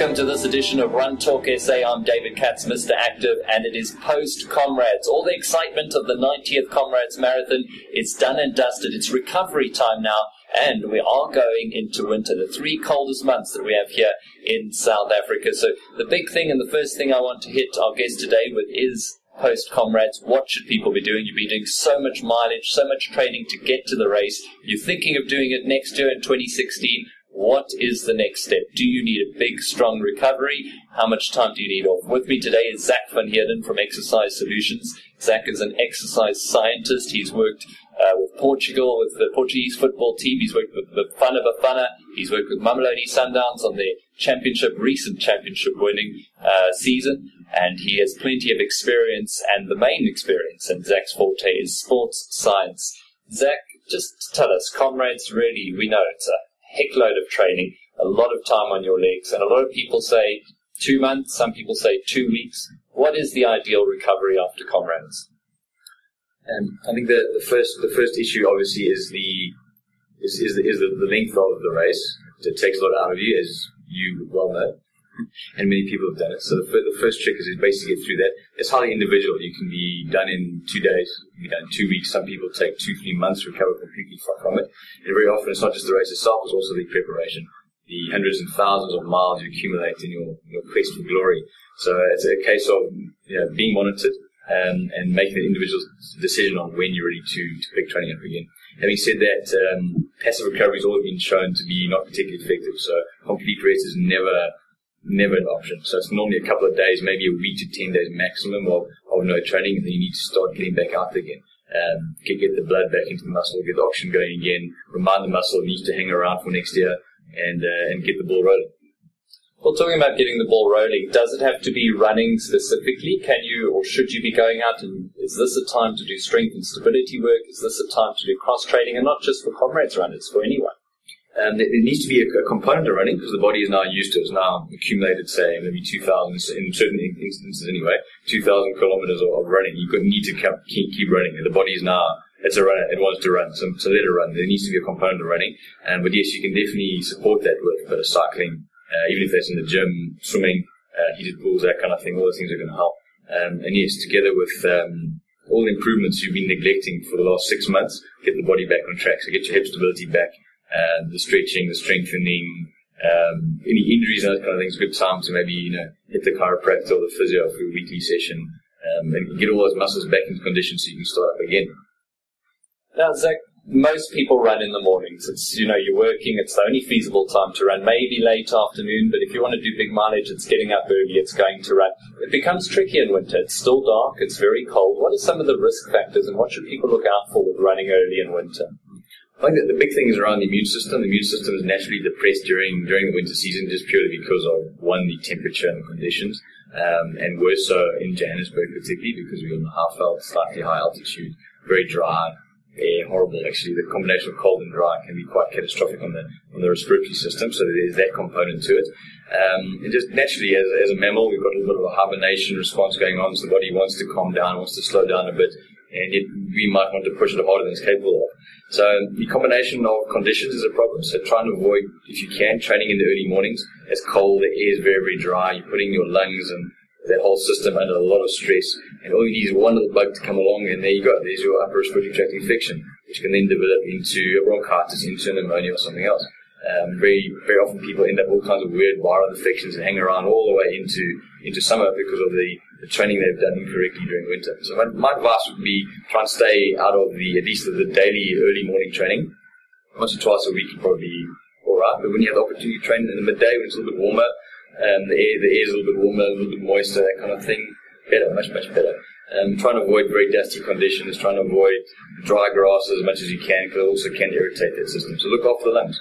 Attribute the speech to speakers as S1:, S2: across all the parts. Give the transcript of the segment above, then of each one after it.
S1: Welcome to this edition of Run Talk SA. I'm David Katz, Mr. Active, and it is post Comrades. All the excitement of the 90th Comrades Marathon, it's done and dusted. It's recovery time now, and we are going into winter, the three coldest months that we have here in South Africa. So the big thing and the first thing I want to hit our guest today with is post comrades, what should people be doing? You've been doing so much mileage, so much training to get to the race. You're thinking of doing it next year in 2016. What is the next step? Do you need a big, strong recovery? How much time do you need off? With me today is Zach van Heerden from Exercise Solutions. Zach is an exercise scientist. He's worked uh, with Portugal, with the Portuguese football team. He's worked with Bafana Bafana. He's worked with Mamelodi Sundowns on the championship, recent championship winning uh, season. And he has plenty of experience, and the main experience in Zach's forte is sports science. Zach, just tell us, comrades, really, we know it's a heckload of training, a lot of time on your legs, and a lot of people say two months, some people say two weeks. What is the ideal recovery after comrades?
S2: Um, I think the, the first the first issue obviously is the is, is, the, is the, the length of the race. It takes a lot out of you, as you well know and many people have done it. So the, the first trick is basically get through that. It's highly individual. You can be done in two days, you can be done in two weeks. Some people take two, three months to recover completely from it. And very often it's not just the race itself, it's also the preparation. The hundreds and thousands of miles you accumulate in your, your quest for glory. So it's a case of you know, being monitored um, and making an individual decision on when you're ready to, to pick training up again. Having said that, um, passive recovery has always been shown to be not particularly effective. So complete rest is never never an option. So it's normally a couple of days, maybe a week to 10 days maximum of, of no training, and then you need to start getting back out again. Um, get, get the blood back into the muscle, get the oxygen going again, remind the muscle it needs to hang around for next year, and, uh, and get the ball rolling.
S1: Well, talking about getting the ball rolling, does it have to be running specifically? Can you or should you be going out and is this a time to do strength and stability work? Is this a time to do cross training? And not just for comrades runners, for anyone?
S2: There, there, needs to be a, component of running because the body is now used to it. It's now accumulated, say, maybe 2,000, in certain instances anyway, 2,000 kilometers of, of running. You need to keep, keep running. The body is now, it's a runner, it wants to run, so, so let it run. There needs to be a component of running. And, but yes, you can definitely support that with a bit of cycling, uh, even if that's in the gym, swimming, uh, heated pools, that kind of thing. All those things are going to help. Um, and yes, together with um, all the improvements you've been neglecting for the last six months, get the body back on track. So get your hip stability back, and the stretching, the strengthening, um, any injuries and that kind of things, good time to maybe, you know, hit the chiropractor or the physio for a weekly session um, and get all those muscles back into condition so you can start up again.
S1: Now, Zach, most people run in the mornings. It's, you know, you're working, it's the only feasible time to run, maybe late afternoon, but if you want to do big mileage, it's getting up early, it's going to run. It becomes tricky in winter. It's still dark, it's very cold. What are some of the risk factors and what should people look out for with running early in winter?
S2: I think that the big thing is around the immune system. The immune system is naturally depressed during during the winter season just purely because of one the temperature and the conditions, um, and worse so in Johannesburg particularly because we're on a Highveld, slightly high altitude, very dry air, horrible. Actually, the combination of cold and dry can be quite catastrophic on the on the respiratory system. So there's that component to it. Um, and just naturally, as, as a mammal, we've got a little bit of a hibernation response going on. So the body wants to calm down, wants to slow down a bit, and yet we might want to push it harder than it's capable of. So the combination of conditions is a problem. So try and avoid, if you can, training in the early mornings. It's cold, the air is very, very dry. You're putting your lungs and that whole system under a lot of stress. And all you need is one little bug to come along, and there you go. There's your upper respiratory tract infection, which can then develop into bronchitis, into pneumonia, or something else. Um, very, very often people end up all kinds of weird viral infections and hang around all the way into into summer because of the the training they've done incorrectly during winter. So my, my advice would be try and stay out of the at least the daily early morning training. Once or twice a week is probably all right. But when you have the opportunity to train in the midday when it's a little bit warmer, um, the air the air is a little bit warmer, a little bit moister, that kind of thing, better, much much better. Um, trying to avoid very dusty conditions, trying to avoid dry grass as much as you can because it also can irritate that system. So look after the lungs.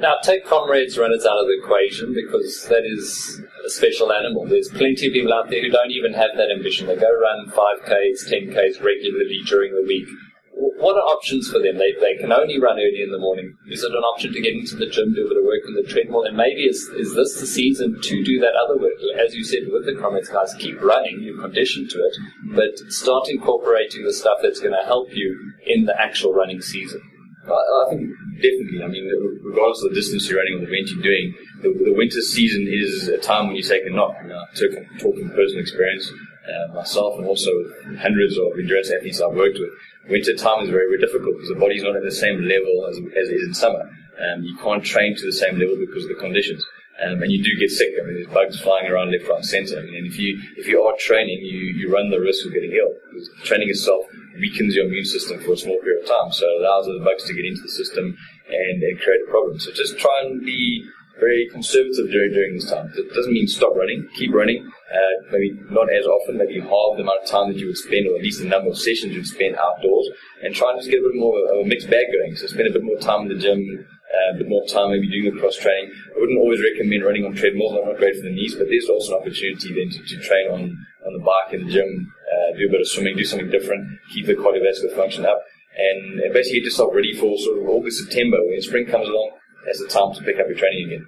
S1: Now, take comrades runners out of the equation because that is a special animal. There's plenty of people out there who don't even have that ambition. They go run 5Ks, 10Ks regularly during the week. What are options for them? They, they can only run early in the morning. Is it an option to get into the gym, do a bit of work on the treadmill? And maybe is, is this the season to do that other work? As you said with the comrades guys, keep running, you're conditioned to it, but start incorporating the stuff that's going to help you in the actual running season.
S2: I, I think definitely. I mean, regardless of the distance you're running or the event you're doing, the, the winter season is a time when you take a knock. You know, talking, talking personal experience, uh, myself and also hundreds of endurance athletes I've worked with, winter time is very, very difficult because the body's not at the same level as, as it is in summer. Um, you can't train to the same level because of the conditions. Um, and you do get sick. I mean, there's bugs flying around left, right, and centre. I mean, and if you if you are training, you, you run the risk of getting ill. Because training itself weakens your immune system for a small period of time, so it allows the bugs to get into the system and, and create a problem. So just try and be very conservative during, during this time. It doesn't mean stop running, keep running, uh, maybe not as often, maybe half the amount of time that you would spend, or at least the number of sessions you would spend outdoors, and try and just get a bit more of a mixed bag going. So spend a bit more time in the gym, uh, a bit more time maybe doing the cross training. I wouldn't always recommend running on treadmills, not great for the knees, but there's also an opportunity then to, to train on, on the bike in the gym, do a bit of swimming, do something different, keep the cardiovascular function up, and basically get yourself ready for sort of August, September when spring comes along that's the time to pick up your training again.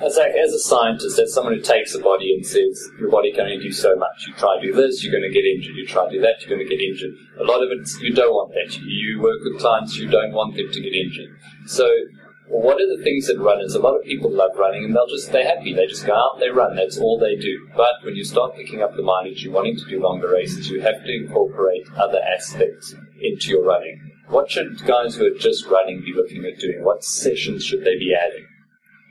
S1: As a, as a scientist, as someone who takes a body and says your body can only do so much, you try to do this, you're going to get injured. You try to do that, you're going to get injured. A lot of it, you don't want that. You work with clients, you don't want them to get injured. So, what are the things that runners? A lot of people love running, and they'll just they're happy. They just go out, they run. That's all they do. But when you start picking up the mileage, you're wanting to do longer races, you have to incorporate other aspects into your running. What should guys who are just running be looking at doing? What sessions should they be adding?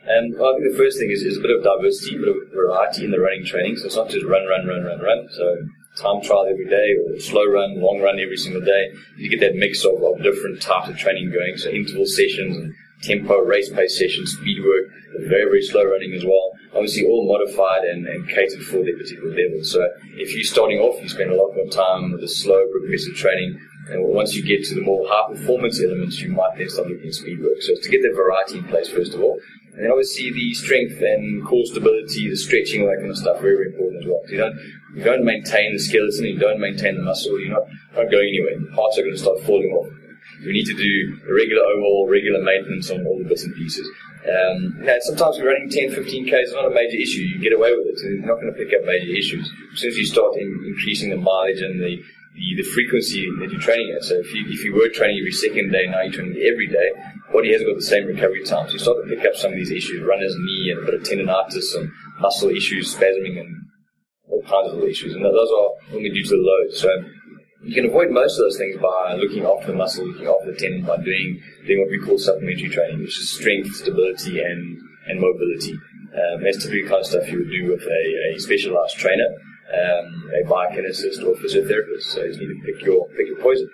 S2: Um, well, I think the first thing is, is a bit of diversity, a bit of variety in the running training. So it's not just run, run, run, run, run. So time trial every day or slow run, long run every single day. You get that mix of, of different types of training going. So interval sessions and tempo, race pace sessions, speed work, very, very slow running as well. Obviously all modified and, and catered for their particular level. So if you're starting off, you spend a lot more time with the slow progressive training and once you get to the more high performance elements, you might then start looking at speed work. So to get that variety in place, first of all. And then obviously the strength and core stability, the stretching, all that kind of stuff, very, very important as well. You don't, you don't maintain the skeleton, you don't maintain the muscle, you're not, not going anywhere. The parts are going to start falling off. You need to do regular overhaul, regular maintenance on all the bits and pieces. Um, sometimes we're running 10, 15 Ks is not a major issue. You get away with it. You're not going to pick up major issues. As soon as you start in, increasing the mileage and the the, the frequency that you're training at. So if you, if you were training every second day, now you're training every day, body hasn't got the same recovery time. So you start to pick up some of these issues, runner's knee and a bit of tendonitis and muscle issues, spasming and all kinds of issues. And those are only due to the load. So you can avoid most of those things by looking after the muscle, looking after the tendon, by doing, doing what we call supplementary training, which is strength, stability, and, and mobility. Um, that's typically kind of stuff you would do with a, a specialized trainer um, a biokineticist or physiotherapist. So you need to pick your pick your poison.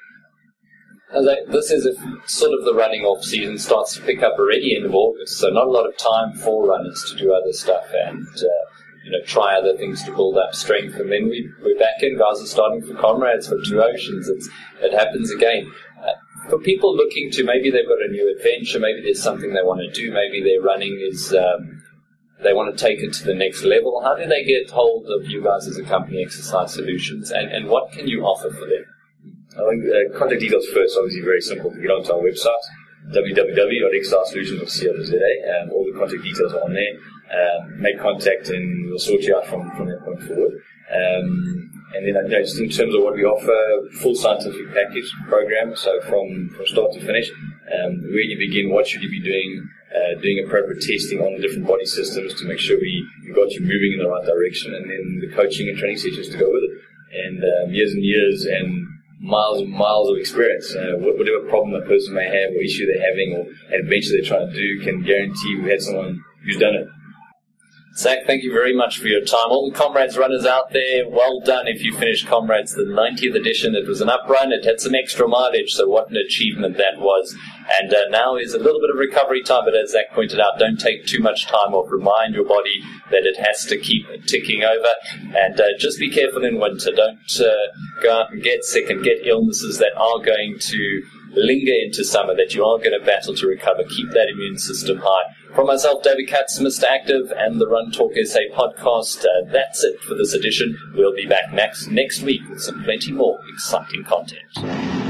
S1: this is if sort of the running off season starts to pick up already end of August, so not a lot of time for runners to do other stuff and uh, you know try other things to build up strength. And then we we're back in. Guys are starting for comrades for two oceans. It's, it happens again. Uh, for people looking to maybe they've got a new adventure, maybe there's something they want to do, maybe their running is um, they want to take it to the next level, how do they get hold of you guys as a company, Exercise Solutions, and, and what can you offer for them?
S2: I think uh, contact details first, obviously very simple get onto our website, www.exerciseSolutions.co.za, and all the contact details are on there. Um, make contact and we'll sort you out from, from that point forward. Um, and then, you know, just in terms of what we offer, full scientific package program, so from, from start to finish, um, you begin, what should you be doing, uh, doing appropriate testing on the different body systems to make sure we, we got you moving in the right direction, and then the coaching and training sessions to go with it. And um, years and years and miles and miles of experience. Uh, whatever problem a person may have, or issue they're having, or adventure they're trying to do, can guarantee we had someone who's done it.
S1: Zach, thank you very much for your time. All the Comrades runners out there, well done if you finished Comrades the 90th edition. It was an up run, it had some extra mileage, so what an achievement that was. And uh, now is a little bit of recovery time, but as Zach pointed out, don't take too much time off. Remind your body that it has to keep ticking over, and uh, just be careful in winter. Don't uh, go out and get sick and get illnesses that are going to linger into summer, that you are going to battle to recover. Keep that immune system high. From myself, David Katz, Mr. Active, and the Run Talk SA podcast, uh, that's it for this edition. We'll be back next, next week with some plenty more exciting content.